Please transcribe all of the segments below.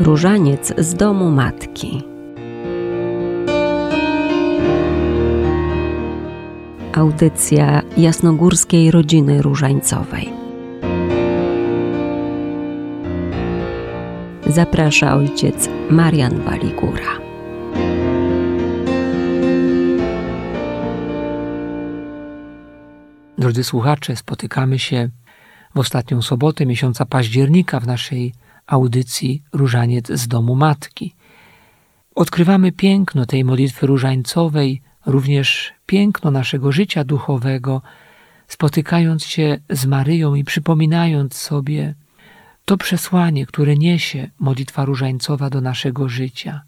Różaniec z domu matki. Audycja jasnogórskiej rodziny różańcowej. Zaprasza ojciec Marian Waligura. Drodzy słuchacze, spotykamy się w ostatnią sobotę miesiąca października w naszej audycji Różaniec z domu matki. Odkrywamy piękno tej modlitwy różańcowej, również piękno naszego życia duchowego, spotykając się z Maryją i przypominając sobie to przesłanie, które niesie modlitwa różańcowa do naszego życia.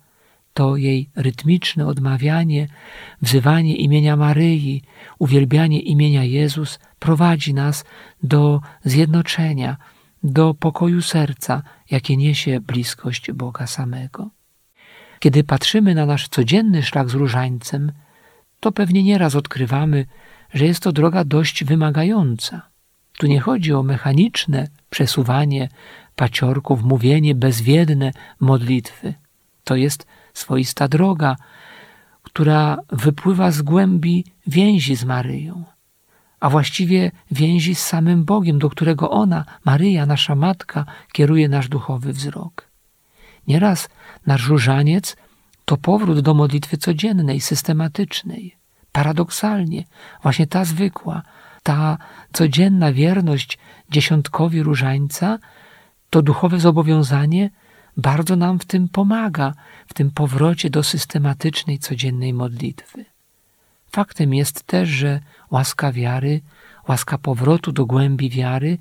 To jej rytmiczne odmawianie, wzywanie imienia Maryi, uwielbianie imienia Jezus prowadzi nas do zjednoczenia, do pokoju serca, jakie niesie bliskość Boga samego. Kiedy patrzymy na nasz codzienny szlak z różańcem, to pewnie nieraz odkrywamy, że jest to droga dość wymagająca. Tu nie chodzi o mechaniczne przesuwanie paciorków, mówienie bezwiedne modlitwy. To jest swoista droga, która wypływa z głębi więzi z Maryją a właściwie więzi z samym Bogiem, do którego ona, Maryja, nasza matka, kieruje nasz duchowy wzrok. Nieraz nasz różaniec to powrót do modlitwy codziennej, systematycznej. Paradoksalnie, właśnie ta zwykła, ta codzienna wierność dziesiątkowi różańca, to duchowe zobowiązanie bardzo nam w tym pomaga, w tym powrocie do systematycznej, codziennej modlitwy. Faktem jest też, że łaska wiary, łaska powrotu do głębi wiary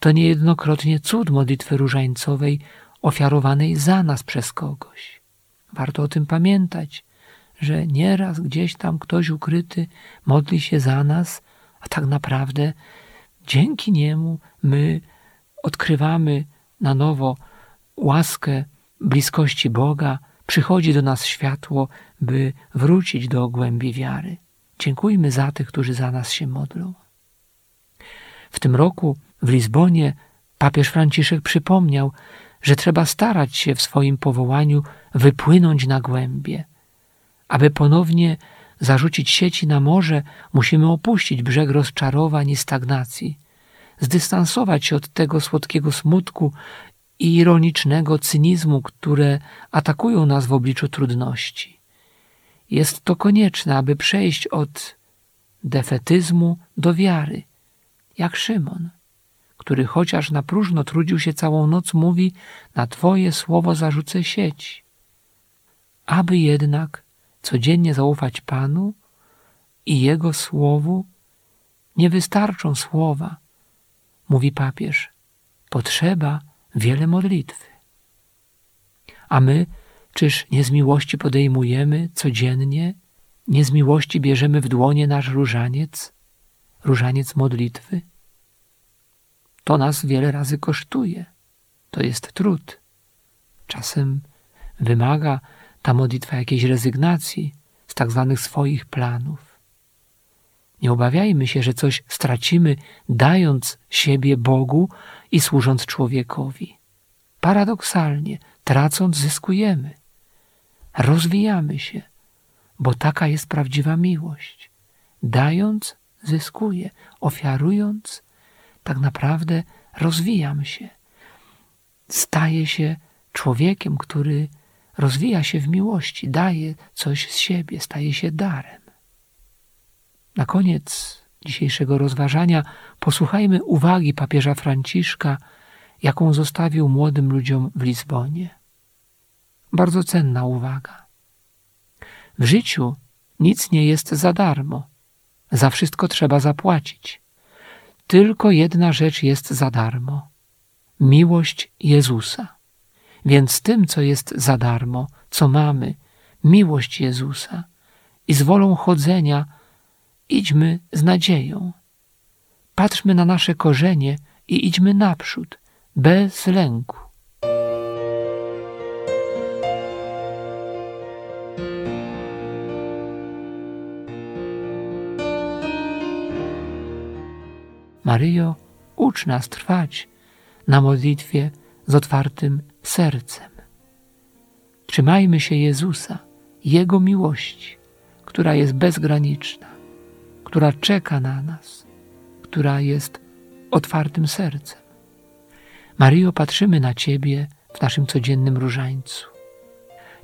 to niejednokrotnie cud modlitwy różańcowej ofiarowanej za nas przez kogoś. Warto o tym pamiętać, że nieraz gdzieś tam ktoś ukryty modli się za nas, a tak naprawdę dzięki niemu my odkrywamy na nowo łaskę bliskości Boga, przychodzi do nas światło, by wrócić do głębi wiary. Dziękujmy za tych, którzy za nas się modlą. W tym roku w Lizbonie papież Franciszek przypomniał, że trzeba starać się w swoim powołaniu wypłynąć na głębie. Aby ponownie zarzucić sieci na morze, musimy opuścić brzeg rozczarowań i stagnacji, zdystansować się od tego słodkiego smutku i ironicznego cynizmu, które atakują nas w obliczu trudności. Jest to konieczne, aby przejść od defetyzmu do wiary, jak Szymon, który chociaż na próżno trudził się całą noc, mówi: Na Twoje słowo zarzucę sieć. Aby jednak codziennie zaufać Panu i Jego słowu, nie wystarczą słowa, mówi papież. Potrzeba wiele modlitwy. A my Czyż nie z miłości podejmujemy codziennie, nie z miłości bierzemy w dłonie nasz różaniec, różaniec modlitwy? To nas wiele razy kosztuje. To jest trud. Czasem wymaga ta modlitwa jakiejś rezygnacji z tak zwanych swoich planów. Nie obawiajmy się, że coś stracimy, dając siebie Bogu i służąc człowiekowi. Paradoksalnie, tracąc, zyskujemy rozwijamy się, bo taka jest prawdziwa miłość. Dając, zyskuję, ofiarując, tak naprawdę rozwijam się. Staję się człowiekiem, który rozwija się w miłości, daje coś z siebie, staje się darem. Na koniec dzisiejszego rozważania posłuchajmy uwagi papieża Franciszka, jaką zostawił młodym ludziom w Lizbonie. Bardzo cenna uwaga. W życiu nic nie jest za darmo. Za wszystko trzeba zapłacić. Tylko jedna rzecz jest za darmo miłość Jezusa. Więc tym, co jest za darmo, co mamy, miłość Jezusa i z wolą chodzenia, idźmy z nadzieją. Patrzmy na nasze korzenie i idźmy naprzód, bez lęku. Maryjo, ucz nas trwać na modlitwie z otwartym sercem. Trzymajmy się Jezusa, Jego miłości, która jest bezgraniczna, która czeka na nas, która jest otwartym sercem. Maryjo, patrzymy na Ciebie w naszym codziennym różańcu.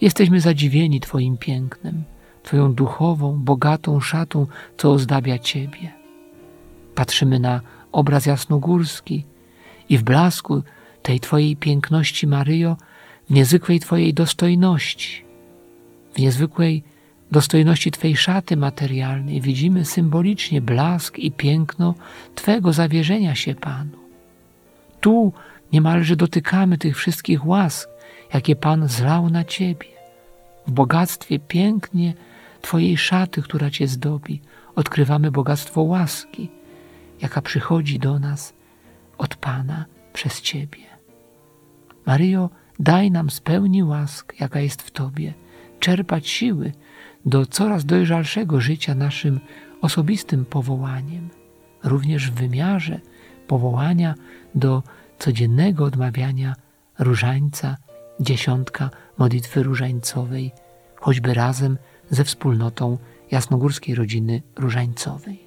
Jesteśmy zadziwieni Twoim pięknem, Twoją duchową, bogatą szatą, co ozdabia Ciebie. Patrzymy na obraz jasnogórski i w blasku tej Twojej piękności, Maryjo, w niezwykłej Twojej dostojności, w niezwykłej dostojności Twej szaty materialnej widzimy symbolicznie blask i piękno Twego zawierzenia się Panu. Tu niemalże dotykamy tych wszystkich łask, jakie Pan zlał na Ciebie. W bogactwie pięknie Twojej szaty, która Cię zdobi, odkrywamy bogactwo łaski, jaka przychodzi do nas od Pana przez Ciebie. Maryjo, daj nam z pełni łask, jaka jest w Tobie, czerpać siły do coraz dojrzalszego życia naszym osobistym powołaniem, również w wymiarze powołania do codziennego odmawiania różańca, dziesiątka modlitwy różańcowej, choćby razem ze wspólnotą jasnogórskiej rodziny różańcowej.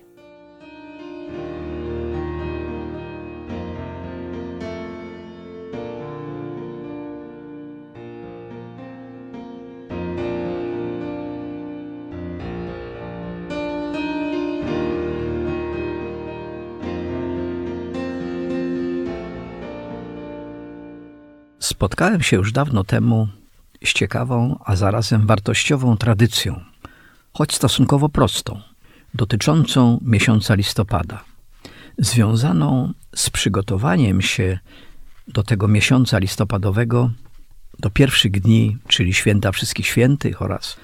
Spotkałem się już dawno temu z ciekawą, a zarazem wartościową tradycją, choć stosunkowo prostą, dotyczącą miesiąca listopada, związaną z przygotowaniem się do tego miesiąca listopadowego, do pierwszych dni, czyli święta Wszystkich Świętych oraz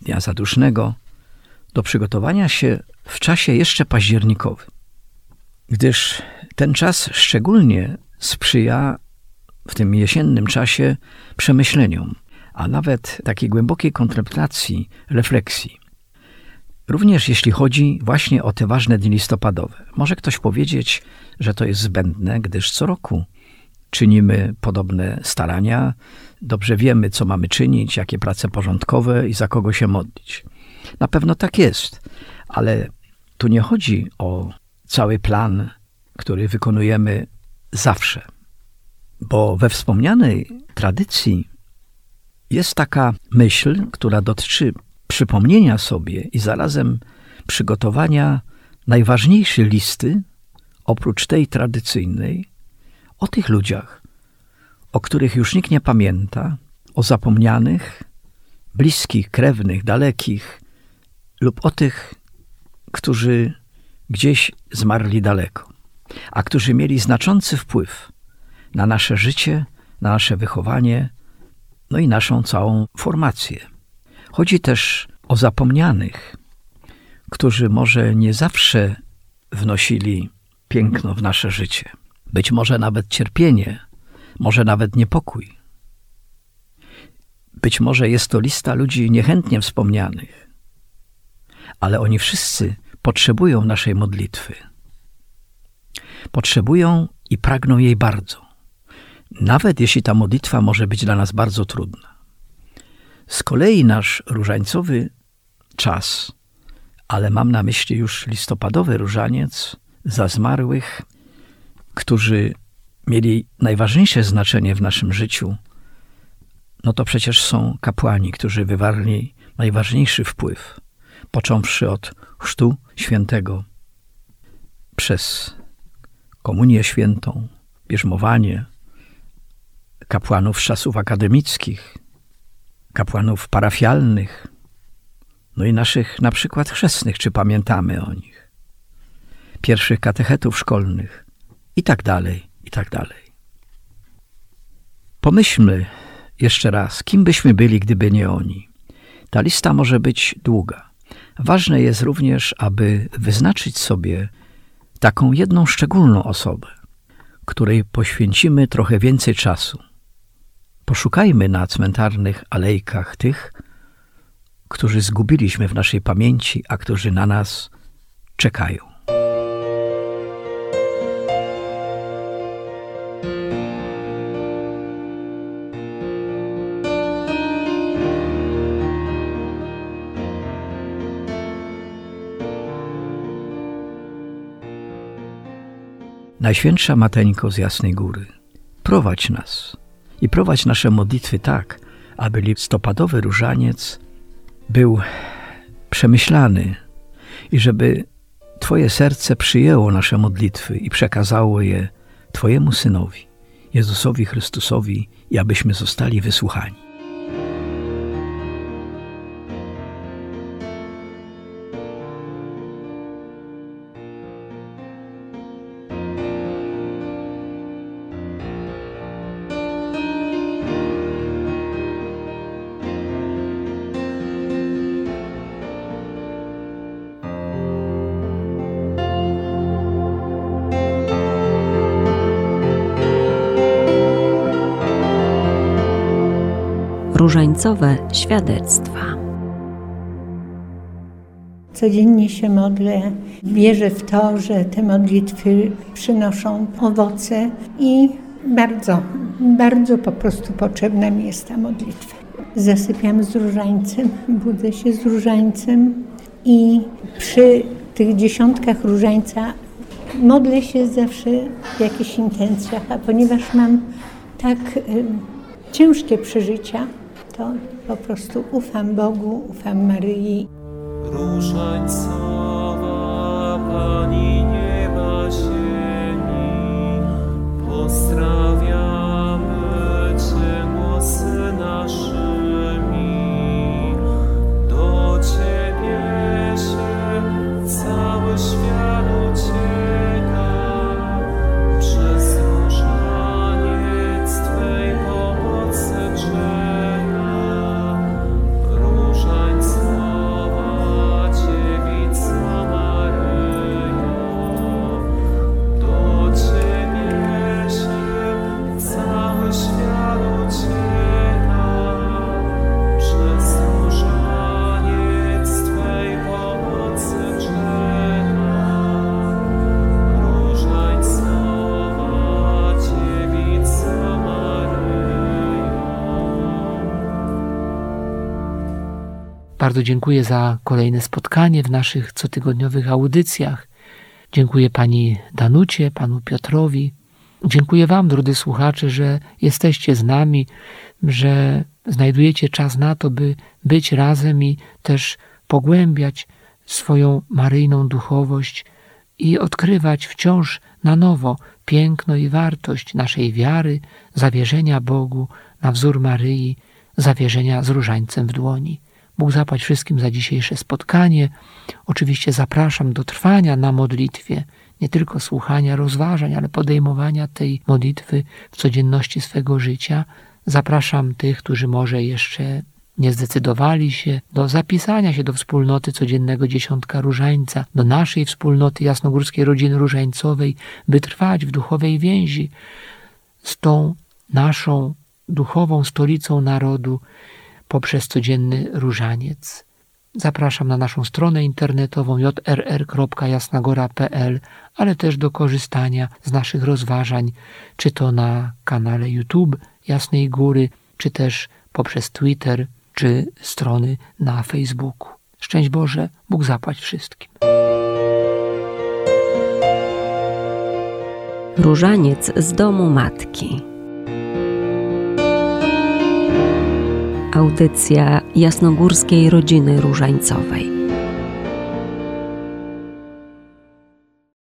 Dnia Zadusznego, do przygotowania się w czasie jeszcze październikowym, gdyż ten czas szczególnie sprzyja w tym jesiennym czasie przemyśleniom, a nawet takiej głębokiej kontemplacji, refleksji. Również jeśli chodzi właśnie o te ważne dni listopadowe. Może ktoś powiedzieć, że to jest zbędne, gdyż co roku czynimy podobne starania, dobrze wiemy, co mamy czynić, jakie prace porządkowe i za kogo się modlić. Na pewno tak jest, ale tu nie chodzi o cały plan, który wykonujemy zawsze. Bo we wspomnianej tradycji jest taka myśl, która dotyczy przypomnienia sobie i zarazem przygotowania najważniejszej listy, oprócz tej tradycyjnej, o tych ludziach, o których już nikt nie pamięta, o zapomnianych, bliskich, krewnych, dalekich, lub o tych, którzy gdzieś zmarli daleko, a którzy mieli znaczący wpływ na nasze życie, na nasze wychowanie, no i naszą całą formację. Chodzi też o zapomnianych, którzy może nie zawsze wnosili piękno w nasze życie, być może nawet cierpienie, może nawet niepokój. Być może jest to lista ludzi niechętnie wspomnianych, ale oni wszyscy potrzebują naszej modlitwy. Potrzebują i pragną jej bardzo nawet jeśli ta modlitwa może być dla nas bardzo trudna. Z kolei nasz różańcowy czas, ale mam na myśli już listopadowy różaniec za zmarłych, którzy mieli najważniejsze znaczenie w naszym życiu, no to przecież są kapłani, którzy wywarli najważniejszy wpływ, począwszy od chrztu świętego, przez komunię świętą, bierzmowanie, kapłanów z czasów akademickich, kapłanów parafialnych, no i naszych na przykład chrzestnych, czy pamiętamy o nich, pierwszych katechetów szkolnych i tak dalej, i tak dalej. Pomyślmy jeszcze raz, kim byśmy byli, gdyby nie oni. Ta lista może być długa. Ważne jest również, aby wyznaczyć sobie taką jedną szczególną osobę, której poświęcimy trochę więcej czasu Poszukajmy na cmentarnych alejkach tych, którzy zgubiliśmy w naszej pamięci, a którzy na nas czekają. Najświętsza Mateńko z Jasnej Góry, prowadź nas i prowadź nasze modlitwy tak, aby listopadowy różaniec był przemyślany i żeby Twoje serce przyjęło nasze modlitwy i przekazało je Twojemu Synowi, Jezusowi Chrystusowi, i abyśmy zostali wysłuchani. Różańcowe świadectwa. Codziennie się modlę, wierzę w to, że te modlitwy przynoszą owoce i bardzo, bardzo po prostu potrzebna mi jest ta modlitwa. Zasypiam z różańcem, budzę się z różańcem i przy tych dziesiątkach różańca modlę się zawsze w jakichś intencjach, a ponieważ mam tak y, ciężkie przeżycia, to po prostu ufam Bogu, ufam Maryi. Różańcowa Pani Bardzo dziękuję za kolejne spotkanie w naszych cotygodniowych audycjach. Dziękuję pani Danucie, panu Piotrowi. Dziękuję wam, drodzy słuchacze, że jesteście z nami, że znajdujecie czas na to, by być razem i też pogłębiać swoją maryjną duchowość i odkrywać wciąż na nowo piękno i wartość naszej wiary, zawierzenia Bogu na wzór Maryi, zawierzenia z różańcem w dłoni. Bóg zapłać wszystkim za dzisiejsze spotkanie. Oczywiście zapraszam do trwania na modlitwie, nie tylko słuchania rozważań, ale podejmowania tej modlitwy w codzienności swego życia. Zapraszam tych, którzy może jeszcze nie zdecydowali się do zapisania się do wspólnoty codziennego dziesiątka różańca, do naszej wspólnoty jasnogórskiej rodziny różańcowej, by trwać w duchowej więzi z tą naszą duchową stolicą narodu poprzez codzienny różaniec. Zapraszam na naszą stronę internetową jrr.jasnagora.pl, ale też do korzystania z naszych rozważań, czy to na kanale YouTube Jasnej Góry, czy też poprzez Twitter, czy strony na Facebooku. Szczęść Boże, Bóg zapłać wszystkim. Różaniec z domu matki. Audycja jasnogórskiej rodziny różańcowej.